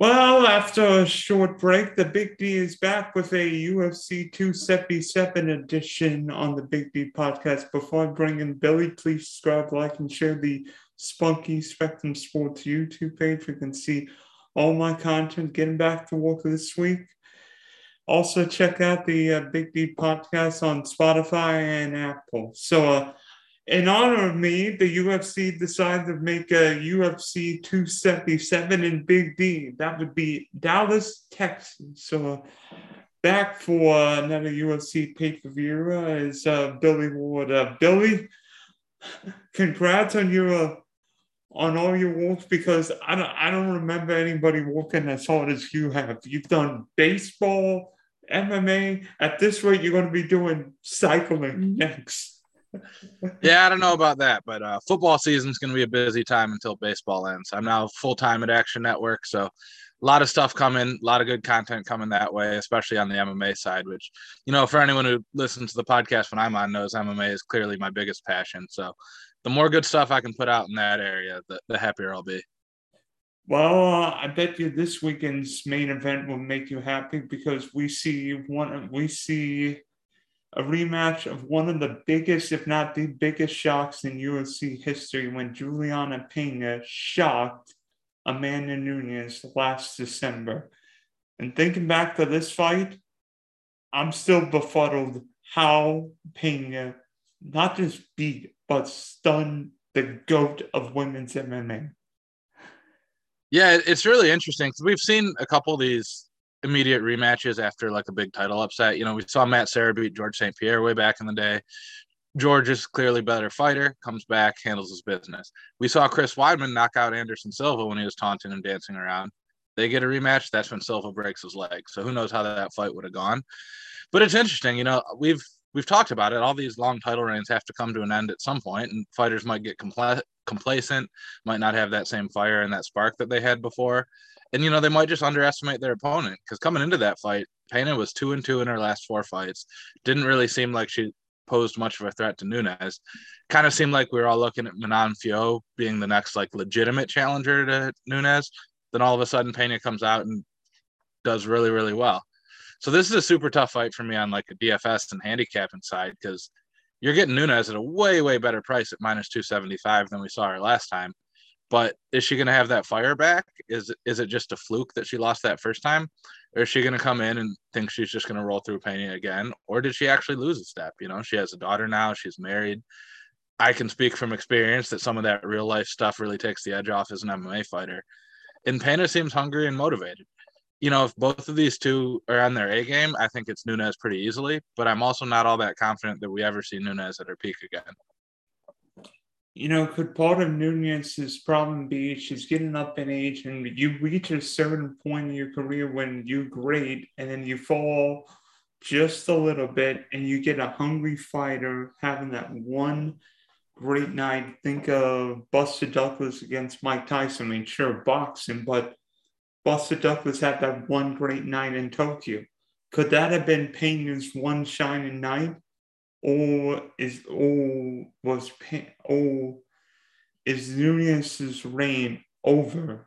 Well, after a short break, the Big D is back with a UFC 277 edition on the Big D podcast. Before I bring in Billy, please subscribe, like, and share the Spunky Spectrum Sports YouTube page. You can see all my content getting back to work this week. Also, check out the uh, Big D podcast on Spotify and Apple. So, uh, in honor of me, the UFC decided to make a UFC 277 in Big D. That would be Dallas, Texas. So uh, back for another UFC pay per view is uh, Billy Ward. Uh, Billy, congrats on your uh, on all your walks because I don't I don't remember anybody walking as hard as you have. You've done baseball, MMA. At this rate, you're going to be doing cycling next yeah, I don't know about that, but uh, football season is going to be a busy time until baseball ends. I'm now full time at Action Network, so a lot of stuff coming, a lot of good content coming that way, especially on the MMA side. Which, you know, for anyone who listens to the podcast when I'm on, knows MMA is clearly my biggest passion. So, the more good stuff I can put out in that area, the, the happier I'll be. Well, uh, I bet you this weekend's main event will make you happy because we see one. We see a rematch of one of the biggest, if not the biggest, shocks in UFC history when Julianna Pena shocked Amanda Nunes last December. And thinking back to this fight, I'm still befuddled how Pena not just beat, but stunned the GOAT of women's MMA. Yeah, it's really interesting because we've seen a couple of these immediate rematches after like a big title upset. You know, we saw Matt Serra beat George St. Pierre way back in the day. George is clearly better fighter, comes back, handles his business. We saw Chris Weidman knock out Anderson Silva when he was taunting and dancing around. They get a rematch. That's when Silva breaks his leg. So who knows how that fight would have gone. But it's interesting, you know, we've we've talked about it. All these long title reigns have to come to an end at some point, and fighters might get compl- complacent, might not have that same fire and that spark that they had before and you know they might just underestimate their opponent because coming into that fight, Pena was two and two in her last four fights. Didn't really seem like she posed much of a threat to Nunes. Kind of seemed like we were all looking at Manon Fiorot being the next like legitimate challenger to Nunes. Then all of a sudden Pena comes out and does really really well. So this is a super tough fight for me on like a DFS and handicapping side because you're getting Nunes at a way way better price at minus 275 than we saw her last time. But is she going to have that fire back? Is is it just a fluke that she lost that first time, or is she going to come in and think she's just going to roll through Pena again, or did she actually lose a step? You know, she has a daughter now. She's married. I can speak from experience that some of that real life stuff really takes the edge off as an MMA fighter. And Pena seems hungry and motivated. You know, if both of these two are on their A game, I think it's Nunes pretty easily. But I'm also not all that confident that we ever see Nunes at her peak again you know, could part of Nunes's problem be she's getting up in age and you reach a certain point in your career when you're great and then you fall just a little bit and you get a hungry fighter having that one great night. Think of Buster Douglas against Mike Tyson. I mean, sure, boxing, but Buster Douglas had that one great night in Tokyo. Could that have been Pena's one shining night? or is or was or is Nunes's reign over?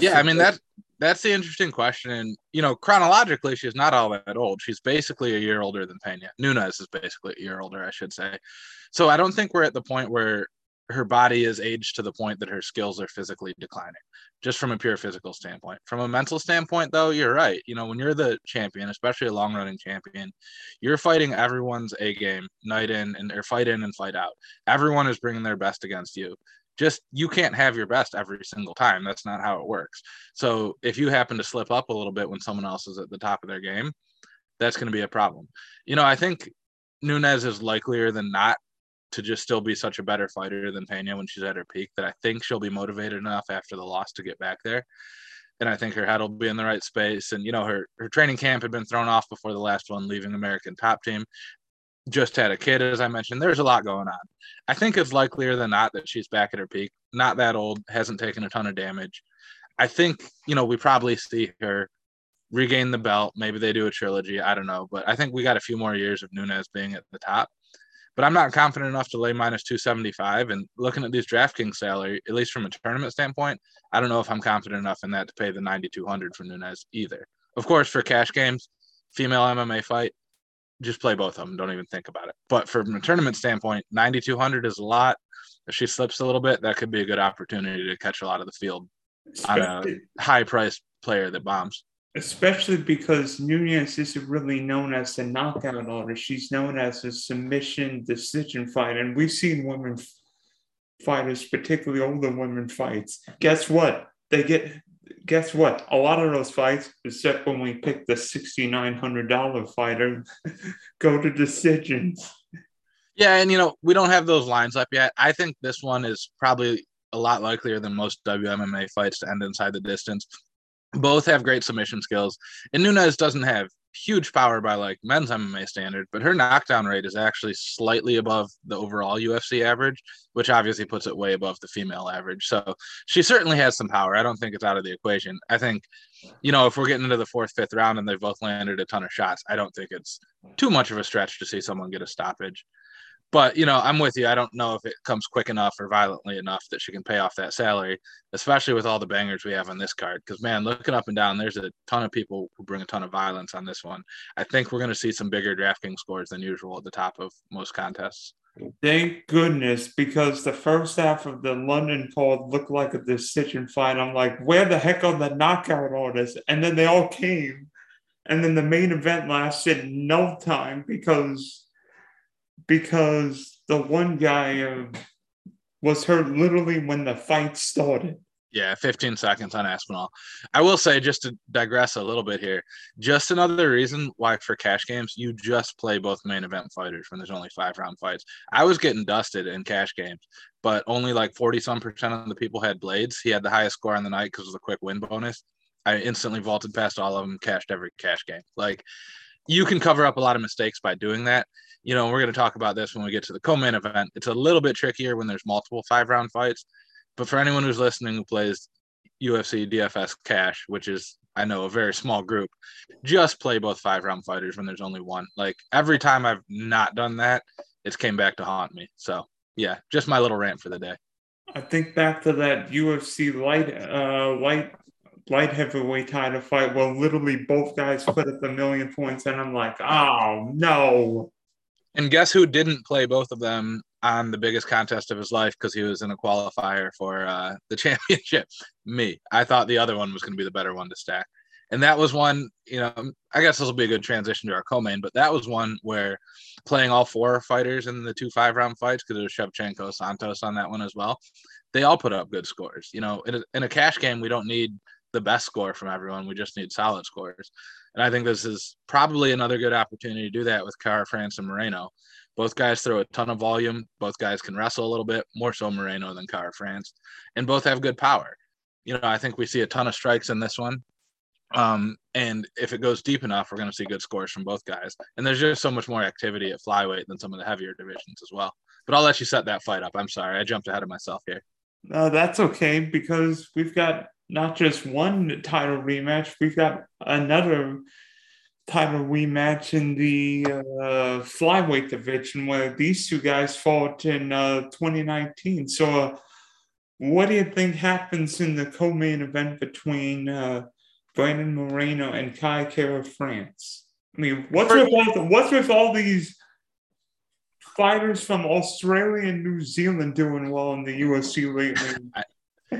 yeah, I mean that that's the interesting question. And you know, chronologically, she's not all that old. She's basically a year older than Pena. Nunes is basically a year older, I should say. So I don't think we're at the point where her body is aged to the point that her skills are physically declining just from a pure physical standpoint. From a mental standpoint though you're right. You know when you're the champion especially a long running champion you're fighting everyone's a game night in and or fight in and fight out. Everyone is bringing their best against you. Just you can't have your best every single time. That's not how it works. So if you happen to slip up a little bit when someone else is at the top of their game that's going to be a problem. You know i think Nunes is likelier than not to just still be such a better fighter than Pena when she's at her peak that I think she'll be motivated enough after the loss to get back there. And I think her head will be in the right space. And, you know, her, her training camp had been thrown off before the last one, leaving American top team. Just had a kid, as I mentioned. There's a lot going on. I think it's likelier than not that she's back at her peak. Not that old, hasn't taken a ton of damage. I think, you know, we probably see her regain the belt. Maybe they do a trilogy. I don't know. But I think we got a few more years of Nunes being at the top but I'm not confident enough to lay minus 275. And looking at these DraftKings salary, at least from a tournament standpoint, I don't know if I'm confident enough in that to pay the 9,200 for Nunes either. Of course, for cash games, female MMA fight, just play both of them. Don't even think about it. But from a tournament standpoint, 9,200 is a lot. If she slips a little bit, that could be a good opportunity to catch a lot of the field on a high priced player that bombs especially because Nunes isn't really known as a knockout artist. She's known as a submission decision fighter, and we've seen women fighters, particularly older women fights. Guess what? They get. Guess what? A lot of those fights, except when we pick the sixty nine hundred dollar fighter, go to decisions. Yeah, and you know we don't have those lines up yet. I think this one is probably a lot likelier than most WMMA fights to end inside the distance both have great submission skills. And Nunes doesn't have huge power by like men's MMA standard, but her knockdown rate is actually slightly above the overall UFC average, which obviously puts it way above the female average. So she certainly has some power. I don't think it's out of the equation. I think, you know, if we're getting into the fourth, fifth round and they've both landed a ton of shots, I don't think it's too much of a stretch to see someone get a stoppage. But you know, I'm with you. I don't know if it comes quick enough or violently enough that she can pay off that salary, especially with all the bangers we have on this card. Because man, looking up and down, there's a ton of people who bring a ton of violence on this one. I think we're going to see some bigger DraftKings scores than usual at the top of most contests. Thank goodness, because the first half of the London card looked like a decision fight. I'm like, where the heck are the knockout artists? And then they all came. And then the main event lasted no time because because the one guy uh, was hurt literally when the fight started. Yeah, 15 seconds on Aspinall. I will say, just to digress a little bit here, just another reason why for cash games, you just play both main event fighters when there's only five round fights. I was getting dusted in cash games, but only like 40 some percent of the people had Blaydes. He had the highest score on the night because of the quick win bonus. I instantly vaulted past all of them, cashed every cash game. Like, you can cover up a lot of mistakes by doing that you know, we're going to talk about this when we get to the co-main event. It's a little bit trickier when there's multiple five-round fights, but for anyone who's listening who plays UFC DFS cash, which is I know a very small group, just play both five-round fighters when there's only one. Like every time I've not done that, it's came back to haunt me. So yeah, just my little rant for the day. I think back to that UFC light uh light light heavyweight title fight where literally both guys put up a million points and I'm like, oh no. And guess who didn't play both of them on the biggest contest of his life because he was in a qualifier for uh, the championship? Me. I thought the other one was going to be the better one to stack. And that was one, you know, I guess this will be a good transition to our co-main, but that was one where playing all four fighters in the two five round fights, because it was Shevchenko Santos on that one as well, they all put up good scores. You know, in a, in a cash game, we don't need the best score from everyone. We just need solid scores. And I think this is probably another good opportunity to do that with Kara-France and Moreno. Both guys throw a ton of volume. Both guys can wrestle a little bit, more so Moreno than Kara-France, and both have good power. You know, I think we see a ton of strikes in this one. Um, and if it goes deep enough, we're going to see good scores from both guys. And there's just so much more activity at flyweight than some of the heavier divisions as well. But I'll let you set that fight up. I'm sorry, I jumped ahead of myself here. No, that's okay because we've got not just one title rematch, we've got another title rematch in the uh, flyweight division where these two guys fought in uh, 2019. So, uh, what do you think happens in the co-main event between uh, Brandon Moreno and Kai Kara-France? I mean, what's with all what's with all these fighters from Australia and New Zealand doing well in the UFC lately?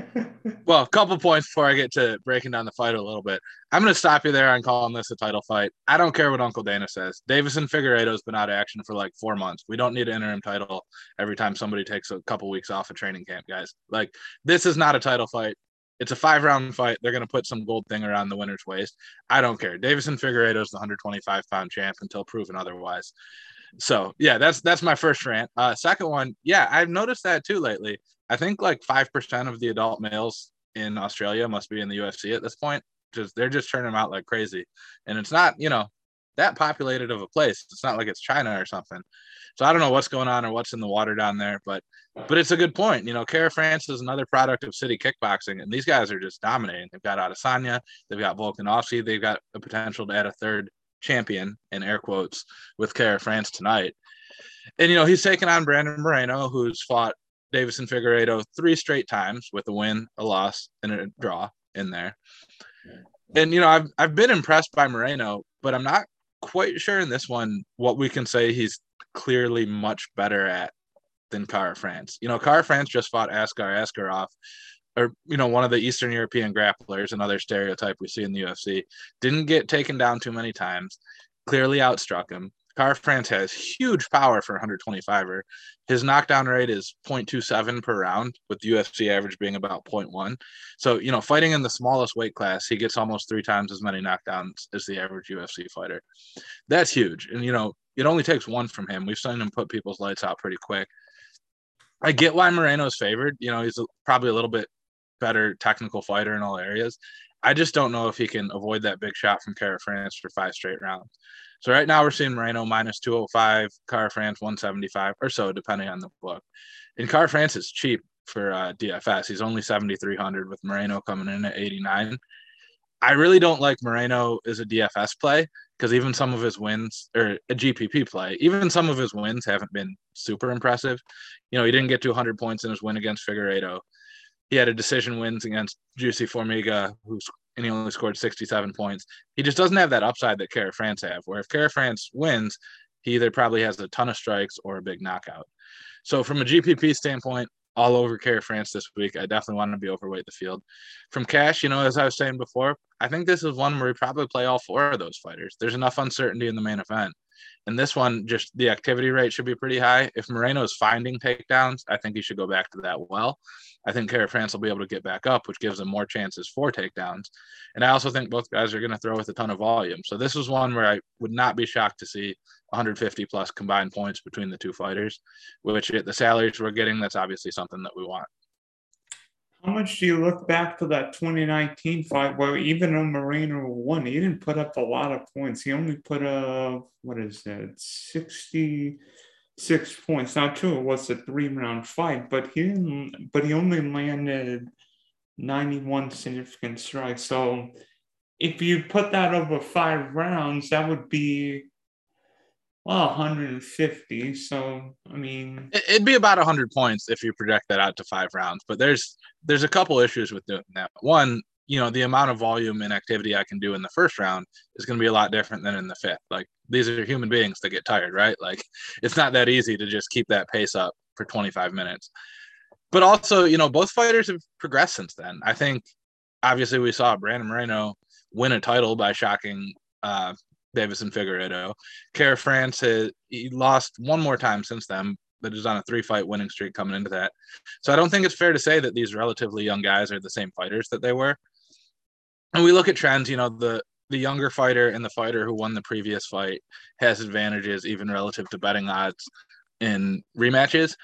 well, a couple points before I get to breaking down the fight a little bit. I'm going to stop you there on calling this a title fight. I don't care what Uncle Dana says. Deiveson Figueiredo's been out of action for like four months. We don't need an interim title every time somebody takes a couple weeks off of training camp, guys. Like, this is not a title fight. It's a five round fight. They're going to put some gold thing around the winner's waist. I don't care. Deiveson Figueiredo's the 125 pound champ until proven otherwise. So yeah, that's that's my first rant. Uh, second one, yeah, I've noticed that too lately. I think like five percent of the adult males in Australia must be in the UFC at this point. Just they're just turning them out like crazy, and it's not you know that populated of a place. It's not like it's China or something. So I don't know what's going on or what's in the water down there, but but it's a good point. You know, Kara-France is another product of city kickboxing, and these guys are just dominating. They've got Adesanya, they've got Volkanovski, they've got the potential to add a third champion in air quotes with Kara-France tonight. And you know, he's taken on Brandon Moreno, who's fought Deiveson Figueiredo three straight times with a win, a loss, and a draw in there. And you know, I've I've been impressed by Moreno, but I'm not quite sure in this one what we can say he's clearly much better at than Kara-France. You know, Kara-France just fought Askar Askarov, or you know, one of the Eastern European grapplers, another stereotype we see in the UFC. Didn't get taken down too many times. Clearly outstruck him. Kara-France has huge power for 125er. His knockdown rate is 0.27 per round, with the UFC average being about 0.1. So, you know, fighting in the smallest weight class, he gets almost three times as many knockdowns as the average UFC fighter. That's huge. And, you know, it only takes one from him. We've seen him put people's lights out pretty quick. I get why Moreno's favored. You know, he's probably a little bit better technical fighter in all areas. I just don't know if he can avoid that big shot from Kara-France for five straight rounds. So right now we're seeing Moreno minus 205, Kara-France 175 or so, depending on the book. And Kara-France is cheap for uh, DFS. He's only 7,300 with Moreno coming in at 89. I really don't like Moreno as a DFS play because even some of his wins or a GPP play, even some of his wins haven't been super impressive. You know, he didn't get to 100 points in his win against Figueiredo. He had a decision wins against Jussier Formiga, who's and he only scored 67 points. He just doesn't have that upside that Kara-France have. Where if Kara-France wins, he either probably has a ton of strikes or a big knockout. So from a GPP standpoint, all over Kara-France this week. I definitely want to be overweight the field. From cash, you know, as I was saying before, I think this is one where we probably play all four of those fighters. There's enough uncertainty in the main event. And this one, just the activity rate should be pretty high. If Moreno is finding takedowns, I think he should go back to that well. I think Kara-France will be able to get back up, which gives them more chances for takedowns. And I also think both guys are going to throw with a ton of volume. So this is one where I would not be shocked to see 150 plus combined points between the two fighters, which the salaries we're getting, that's obviously something that we want. How much do you look back to that 2019 fight where even though Moreno won, he didn't put up a lot of points. He only put up, what is that, 66 points. Now, true, it was a three round fight, but he didn't, but he only landed 91 significant strikes. So if you put that over five rounds, that would be well, 150. So, I mean, it'd be about 100 points if you project that out to five rounds. But there's there's a couple issues with doing that. One, you know, the amount of volume and activity I can do in the first round is going to be a lot different than in the fifth. Like these are human beings that get tired, right? Like it's not that easy to just keep that pace up for 25 minutes. But also, you know, both fighters have progressed since then. I think obviously we saw Brandon Moreno win a title by shocking uh, Deiveson Figueiredo. Kara-France has he lost one more time since then, but is on a three fight winning streak coming into that. So I don't think it's fair to say that these relatively young guys are the same fighters that they were. And we look at trends, you know, the the younger fighter and the fighter who won the previous fight has advantages even relative to betting odds in rematches.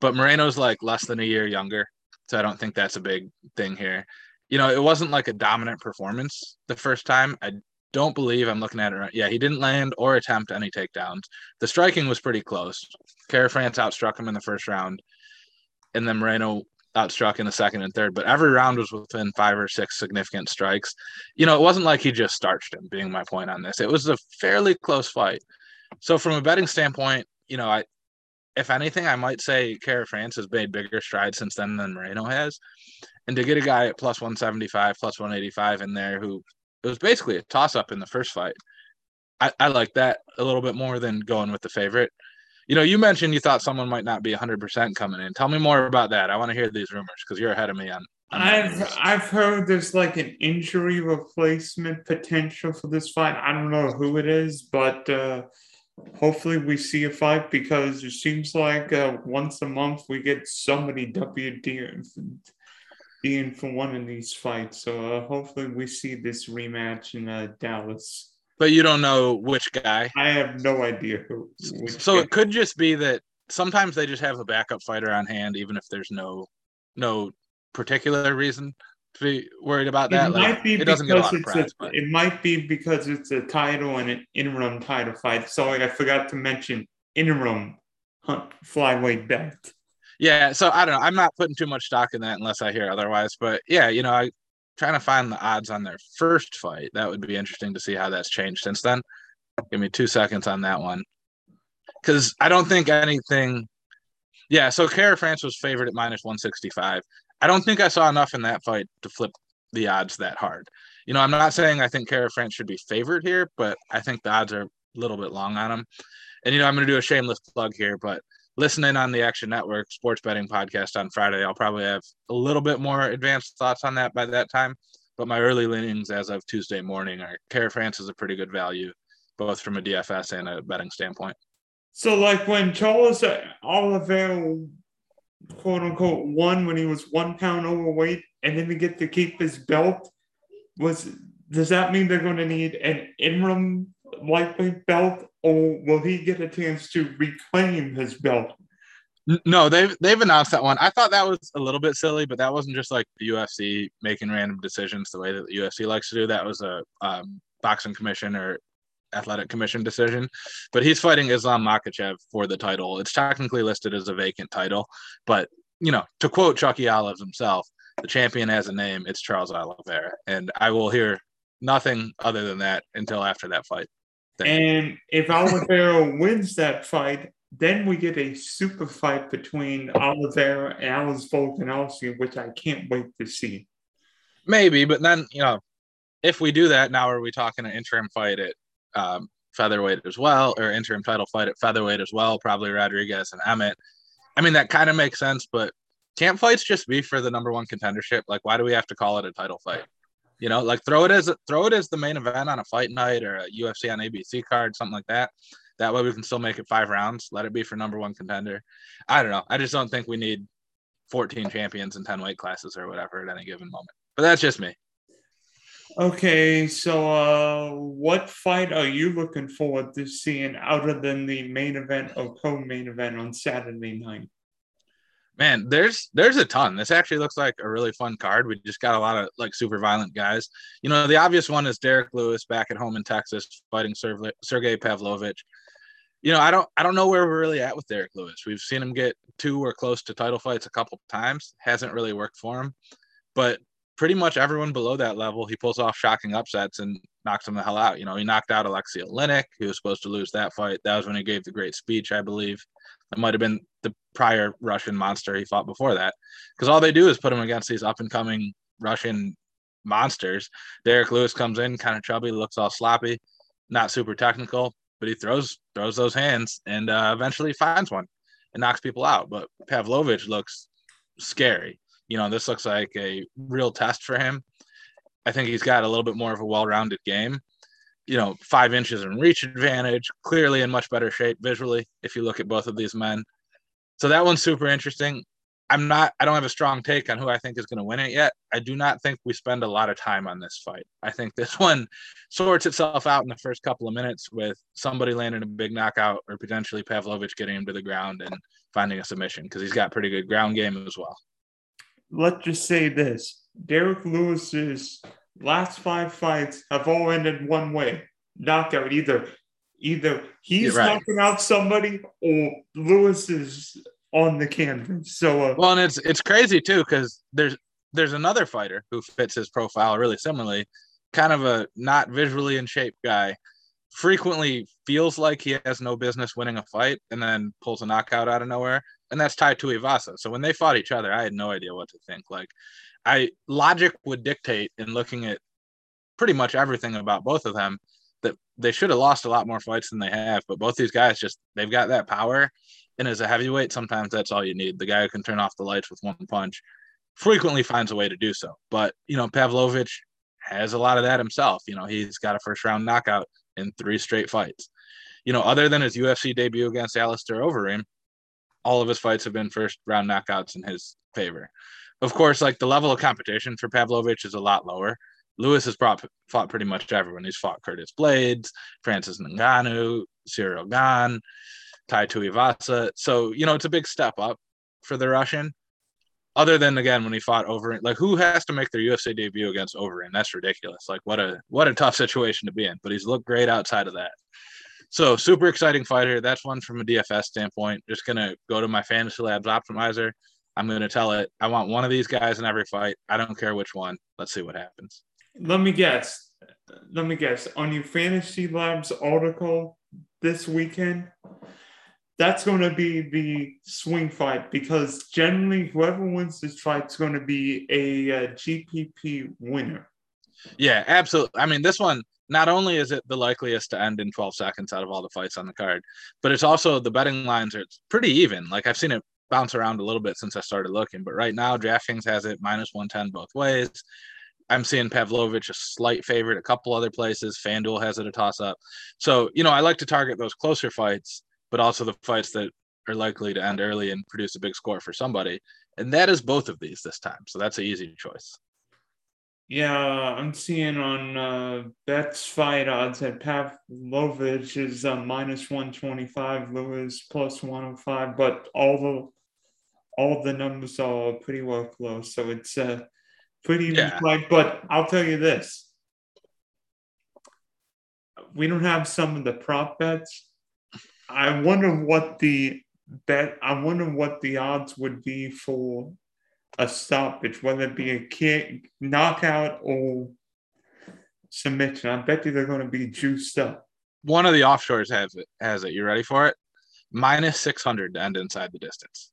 But Moreno's like less than a year younger. So I don't think that's a big thing here. You know, it wasn't like a dominant performance the first time. I don't believe I'm looking at it right. Yeah, he didn't land or attempt any takedowns. The striking was pretty close. Kara-France outstruck him in the first round, and then Moreno outstruck in the second and third. But every round was within five or six significant strikes. You know, it wasn't like he just starched him. Being my point on this, it was a fairly close fight. So from a betting standpoint, you know, I if anything, I might say Kara-France has made bigger strides since then than Moreno has. And to get a guy at plus 175, plus 185 in there who it was basically a toss up in the first fight. I, I like that a little bit more than going with the favorite. You know, you mentioned you thought someone might not be 100% coming in. Tell me more about that. I want to hear these rumors because you're ahead of me on. on I've I've heard there's like an injury replacement potential for this fight. I don't know who it is, but uh, hopefully we see a fight because it seems like uh, once a month we get somebody WD being for one of these fights. So uh, hopefully we see this rematch in uh, Dallas. But you don't know which guy. I have no idea who. So guy. it could just be that sometimes they just have a backup fighter on hand, even if there's no no particular reason to be worried about that. It like, might be it doesn't get a lot of press, a, It might be because it's a title and an interim title fight. Sorry, I forgot to mention interim hunt flyweight belt. Yeah, so I don't know. I'm not putting too much stock in that unless I hear otherwise. But yeah, you know, I trying to find the odds on their first fight. That would be interesting to see how that's changed since then. Give me two seconds on that one. because I don't think anything. Yeah, so Kara France was favored at minus 165. I don't think I saw enough in that fight to flip the odds that hard. You know, I'm not saying I think Kara France should be favored here, but I think the odds are a little bit long on him. And you know, I'm going to do a shameless plug here, but listening on the Action Network sports betting podcast on Friday, I'll probably have a little bit more advanced thoughts on that by that time. But my early leanings as of Tuesday morning are Kara France is a pretty good value, both from a DFS and a betting standpoint. So, like when Charles Oliveira, quote unquote, won when he was one pound overweight and didn't get to keep his belt, was does that mean they're going to need an interim lightweight belt, or will he get a chance to reclaim his belt? No, they've they've announced that one. I thought that was a little bit silly, but that wasn't just like the UFC making random decisions the way that the UFC likes to do. That was a um, boxing commission or athletic commission decision. But he's fighting Islam Makhachev for the title. It's technically listed as a vacant title, but you know, to quote Chucky Olives himself, the champion has a name. It's Charles Oliveira, and I will hear nothing other than that until after that fight. Thank and you. if Oliveira wins that fight, then we get a super fight between Oliveira and Alex Volkanovski, which I can't wait to see. Maybe, but then you know, if we do that, now are we talking an interim fight at um, featherweight as well, or interim title fight at featherweight as well? Probably Rodriguez and Emmett. I mean, that kind of makes sense, but can't fights just be for the number one contendership? Like, why do we have to call it a title fight? You know, like throw it as throw it as the main event on a fight night or a UFC on ABC card, something like that. That way we can still make it five rounds. Let it be for number one contender. I don't know. I just don't think we need 14 champions and 10 weight classes or whatever at any given moment. But that's just me. Okay, so uh, what fight are you looking forward to seeing other than the main event or co-main event on Saturday night? Man, there's there's a ton. This actually looks like a really fun card. We just got a lot of like super violent guys. You know, the obvious one is Derrick Lewis back at home in Texas fighting Sergei Pavlovich. You know, I don't I don't know where we're really at with Derrick Lewis. We've seen him get two or close to title fights a couple times. Hasn't really worked for him. But pretty much everyone below that level, he pulls off shocking upsets and knocks them the hell out. You know, he knocked out Alexei Oleinik, he was supposed to lose that fight. That was when he gave the great speech, I believe. That might have been the prior Russian monster he fought before that. Because all they do is put him against these up and coming Russian monsters. Derrick Lewis comes in, kind of chubby, looks all sloppy, not super technical, but he throws throws those hands and uh, eventually finds one and knocks people out. But Pavlovich looks scary you know, this looks like a real test for him. I think he's got a little bit more of a well-rounded game. You know, five inches in reach advantage, clearly in much better shape visually if you look at both of these men. So that one's super interesting. I'm not I don't have a strong take on who I think is going to win it yet. I do not think we spend a lot of time on this fight. I think this one sorts itself out in the first couple of minutes with somebody landing a big knockout or potentially Pavlovich getting him to the ground and finding a submission because he's got pretty good ground game as well let's just say this Derrick Lewis's last five fights have all ended one way knockout. Either either he's right. knocking out somebody or Lewis is on the canvas. So uh, well, and it's it's crazy too because there's there's another fighter who fits his profile really similarly, kind of a not visually in shape guy. Frequently feels like he has no business winning a fight and then pulls a knockout out of nowhere and that's Tai Tuivasa. So when they fought each other, I had no idea what to think. Like, I logic would dictate in looking at pretty much everything about both of them that they should have lost a lot more fights than they have. But both these guys just they've got that power, and as a heavyweight, sometimes that's all you need. The guy who can turn off the lights with one punch frequently finds a way to do so. But you know, Pavlovich has a lot of that himself. You know, he's got a first round knockout in three straight fights. You know, other than his UFC debut against Alistair Overeem, all of his fights have been first round knockouts in his favor. Of course, like the level of competition for Pavlovich is a lot lower. Lewis has fought, fought pretty much everyone. He's fought Curtis Blaydes, Francis Ngannou, Cyril Gane, Tai Tuivasa. So, you know, it's a big step up for the Russian. Other than again when he fought over like who has to make their UFC debut against Overeem? That's ridiculous. Like what a what a tough situation to be in. But he's looked great outside of that. So super exciting fighter. That's one from a DFS standpoint. Just gonna go to my Fantasy Labs optimizer. I'm gonna tell it I want one of these guys in every fight. I don't care which one. Let's see what happens. Let me guess. Let me guess. On your Fantasy Labs article this weekend, that's going to be the swing fight because generally whoever wins this fight is going to be a, a uh, GPP winner. Yeah, absolutely. I mean, this one not only is it the likeliest to end in 12 seconds out of all the fights on the card, but it's also the betting lines are pretty even. Like I've seen it bounce around a little bit since I started looking, but right now DraftKings has it minus 110 both ways. I'm seeing Pavlovich a slight favorite, a couple other places. FanDuel has it a toss up. So, you know, I like to target those closer fights, but also the fights that are likely to end early and produce a big score for somebody. And that is both of these this time. So that's an easy choice. Yeah, I'm seeing on uh, Bet's fight odds that Pavlovich is uh, minus 125, Lewis plus 105, but all the all the numbers are pretty well close. So it's uh, pretty yeah. fight. But I'll tell you this: we don't have some of the prop bets. I wonder what the bet. I wonder what the odds would be for a stoppage, whether it be a kick, knockout, or submission. I bet you they're going to be juiced up. One of the offshores has it. Has it? You ready for it? Minus six hundred to end inside the distance,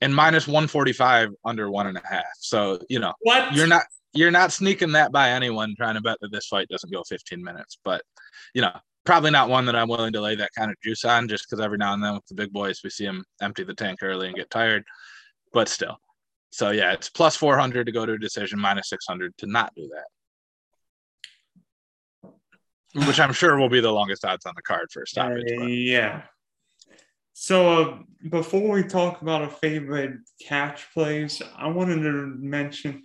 and minus one forty five under one and a half. So you know what you're not you're not sneaking that by anyone trying to bet that this fight doesn't go 15 minutes. But you know, probably not one that I'm willing to lay that kind of juice on, just because every now and then with the big boys we see them empty the tank early and get tired. But still, so yeah, it's plus 400 to go to a decision, minus 600 to not do that. Which I'm sure will be the longest odds on the card for a stoppage. Uh, yeah. So uh, before we talk about a favorite catch plays, I wanted to mention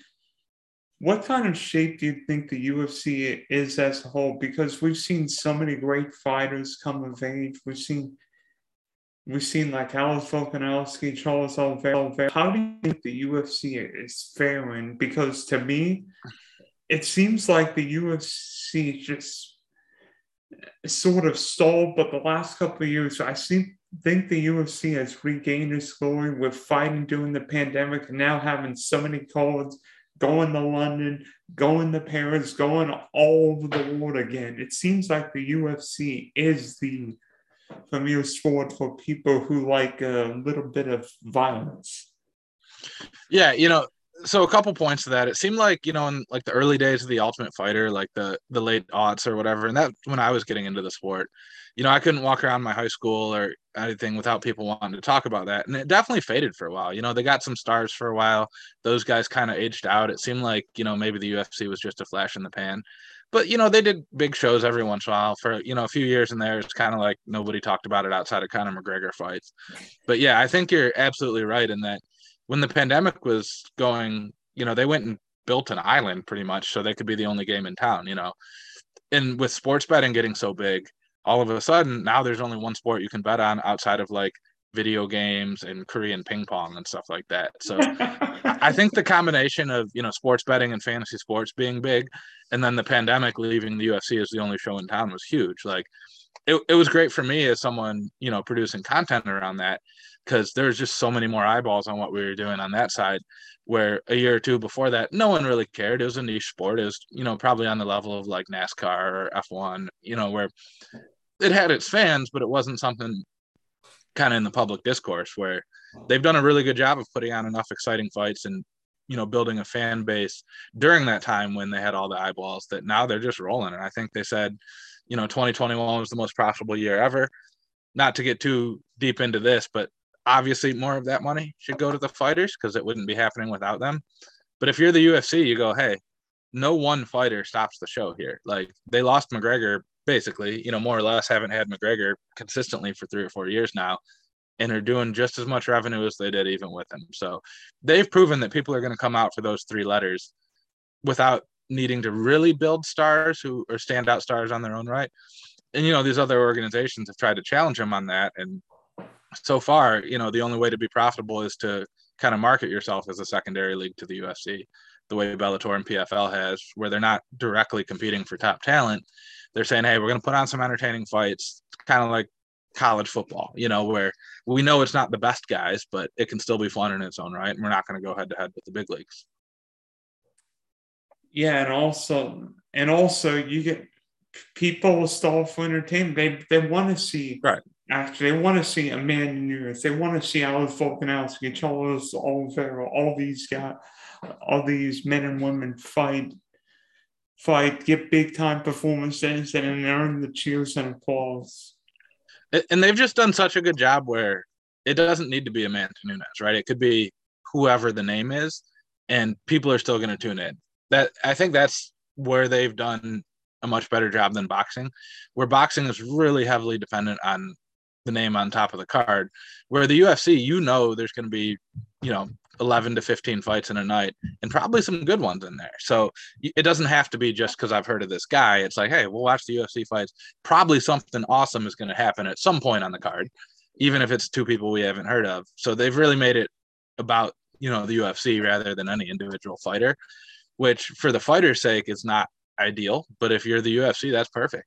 what kind of shape do you think the UFC is as a whole? Because we've seen so many great fighters come of age. We've seen We've seen like Alex Volkanovski, Charles Oliveira. How do you think the UFC is faring? Because to me, it seems like the UFC just sort of stalled, but the last couple of years, I see, think the UFC has regained its glory with fighting during the pandemic and now having so many cards going to London, going to Paris, going all over the world again. It seems like the UFC is the familiar sport for people who like a little bit of violence. Yeah, you know, so a couple points to that. It seemed like you know in like the early days of the Ultimate Fighter, like the the late aughts or whatever, and that when I was getting into the sport, you know, I couldn't walk around my high school or anything without people wanting to talk about that, and it definitely faded for a while. You know, they got some stars for a while. Those guys kind of aged out. It seemed like you know maybe the UFC was just a flash in the pan but you know they did big shows every once in a while for you know a few years in there. It's kind of like nobody talked about it outside of Conor McGregor fights. But yeah I think you're absolutely right in that when the pandemic was going you know they went and built an island pretty much so they could be the only game in town you know. And with sports betting getting so big all of a sudden now there's only one sport you can bet on outside of like video games and Korean ping pong and stuff like that. So I think the combination of, you know, sports betting and fantasy sports being big and then the pandemic leaving the UFC as the only show in town was huge. Like it, it was great for me as someone, you know, producing content around that because there's just so many more eyeballs on what we were doing on that side where a year or two before that no one really cared it was a niche sport it was you know probably on the level of like nascar or f1 you know where it had its fans but it wasn't something kind of in the public discourse where they've done a really good job of putting on enough exciting fights and you know building a fan base during that time when they had all the eyeballs that now they're just rolling. And i think they said you know 2021 was the most profitable year ever. Not to get too deep into this but obviously more of that money should go to the fighters because it wouldn't be happening without them. But if you're the ufc you go hey no one fighter stops the show here. Like they lost mcgregor basically, you know, more or less haven't had McGregor consistently for three or four years now and are doing just as much revenue as they did even with him. So they've proven that people are going to come out for those three letters without needing to really build stars who are standout stars on their own right. And you know, these other organizations have tried to challenge them on that. And so far, you know, the only way to be profitable is to kind of market yourself as a secondary league to the UFC, the way Bellator and PFL has, where they're not directly competing for top talent they're saying, hey, we're going to put on some entertaining fights, kind of like college football, you know, where we know it's not the best guys, but it can still be fun in its own right. And we're not going to go head to head with the big leagues. Yeah, and also, and also, you get people stall for entertainment. They they want to see right. Actually, they want to see Amanda Nunes. They want to see Alex Volkanovski, Charles Oliveira, all these guys, all these men and women fight, fight, get big time performances, and earn the cheers and applause. And they've just done such a good job where it doesn't need to be Amanda Nunes, right? It could be whoever the name is, and people are still going to tune in. That I think that's where they've done a much better job than boxing, where boxing is really heavily dependent on the name on top of the card. Where the UFC, you know, there's going to be, you know, 11 to 15 fights in a night and probably some good ones in there. So it doesn't have to be just because I've heard of this guy. It's like, hey, we'll watch the UFC fights. Probably something awesome is going to happen at some point on the card, even if it's two people we haven't heard of. So they've really made it about, you know, the UFC rather than any individual fighter, which for the fighter's sake is not ideal. But if you're the UFC, that's perfect.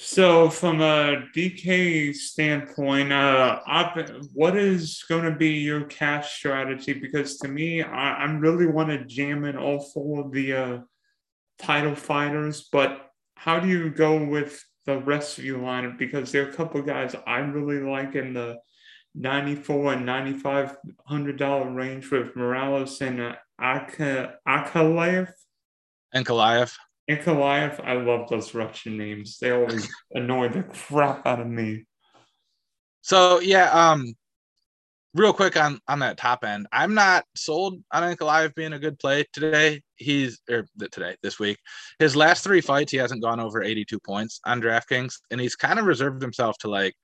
So, from a DK standpoint, uh, what is going to be your cash strategy? Because to me, I, I really want to jam in all four of the uh, title fighters, but how do you go with the rest of your lineup? Because there are a couple guys I really like in the 94 and 95 hundred dollar range with Morales and uh, Ankalaev. Ankalaev. Ankalaev, I love those Russian names. They always annoy the crap out of me. So yeah, um, real quick on on that top end, I'm not sold on Ankalaev being a good play today. He's or today this week, his last three fights he hasn't gone over 82 points on DraftKings, and he's kind of reserved himself to like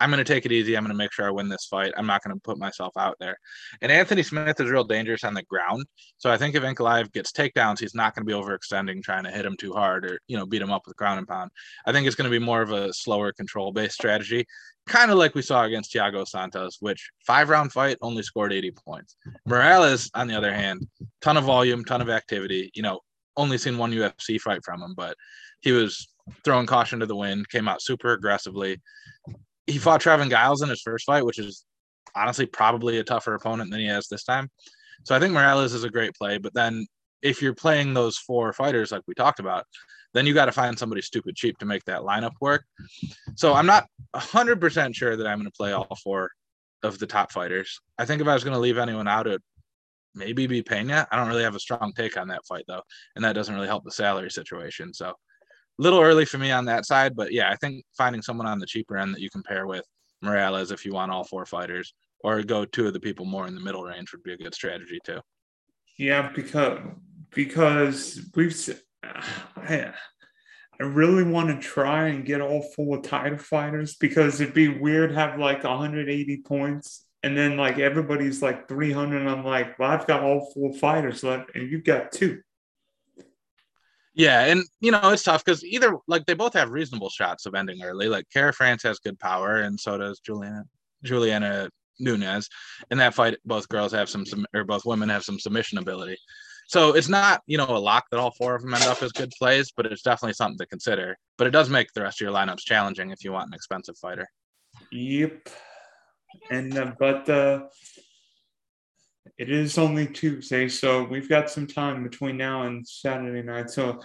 I'm going to take it easy. I'm going to make sure I win this fight. I'm not going to put myself out there. And Anthony Smith is real dangerous on the ground. So I think if Ankalaev gets takedowns, he's not going to be overextending, trying to hit him too hard or, you know, beat him up with ground and pound. I think it's going to be more of a slower control based strategy, kind of like we saw against Thiago Santos, which five round fight only scored 80 points. Morales, on the other hand, ton of volume, ton of activity, you know, only seen one UFC fight from him, but he was throwing caution to the wind, came out super aggressively he fought Trevin Giles in his first fight, which is honestly probably a tougher opponent than he has this time. So I think Morales is a great play. But then if you're playing those four fighters like we talked about, then you got to find somebody stupid cheap to make that lineup work. So I'm not 100% sure that I'm going to play all four of the top fighters. I think if I was going to leave anyone out, it maybe be Pena. I don't really have a strong take on that fight though, and that doesn't really help the salary situation. So little early for me on that side, but yeah, I think finding someone on the cheaper end that you can pair with Morales if you want all four fighters, or go two of the people more in the middle range would be a good strategy too. Yeah, because because we've I, I really want to try and get all four title fighters because it'd be weird have like 180 points and then like everybody's like 300 and I'm like, well, I've got all four fighters left and you've got two. Yeah, and you know it's tough because either like they both have reasonable shots of ending early. Like Kara France has good power, and so does Julianna Julianna Nunes. In that fight, both girls have some, some or both women have some submission ability. So it's not you know a lock that all four of them end up as good plays, but it's definitely something to consider. But it does make the rest of your lineups challenging if you want an expensive fighter. Yep, and uh, but uh, it is only Tuesday, so we've got some time between now and Saturday night. So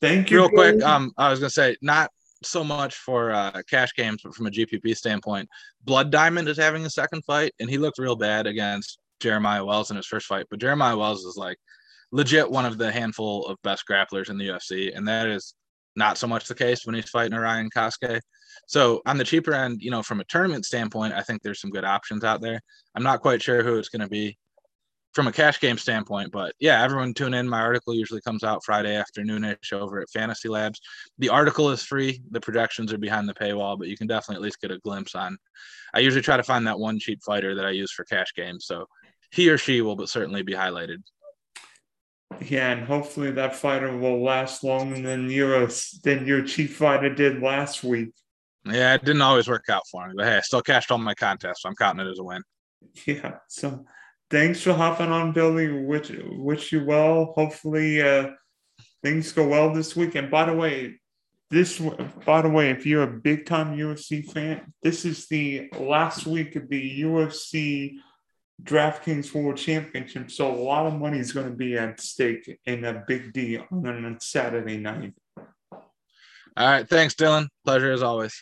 thank you. Real quick, um, I was gonna say not so much for uh, cash games, but from a GPP standpoint, Blood Diamond is having a second fight, and he looked real bad against Jeremiah Wells in his first fight. But Jeremiah Wells is like legit one of the handful of best grapplers in the UFC, and that is not so much the case when he's fighting Orion Cosce. So on the cheaper end, you know, from a tournament standpoint, I think there's some good options out there. I'm not quite sure who it's going to be from a cash game standpoint. But yeah, everyone tune in. My article usually comes out Friday afternoonish over at Fantasy Labs. The article is free. The projections are behind the paywall, but you can definitely at least get a glimpse on. I usually try to find that one cheap fighter that I use for cash games. So he or she will but certainly be highlighted. Yeah, and hopefully that fighter will last longer than your than your chief fighter did last week. Yeah, it didn't always work out for me, but hey, I still cashed all my contests, so I'm counting it as a win. Yeah, so thanks for hopping on, Billy. Wish wish you well. Hopefully, uh, things go well this week. And by the way, this by the way, if you're a big time UFC fan, this is the last week of the UFC DraftKings World Championship. So a lot of money is going to be at stake in a big D on a Saturday night. All right. Thanks, Dylan. Pleasure as always.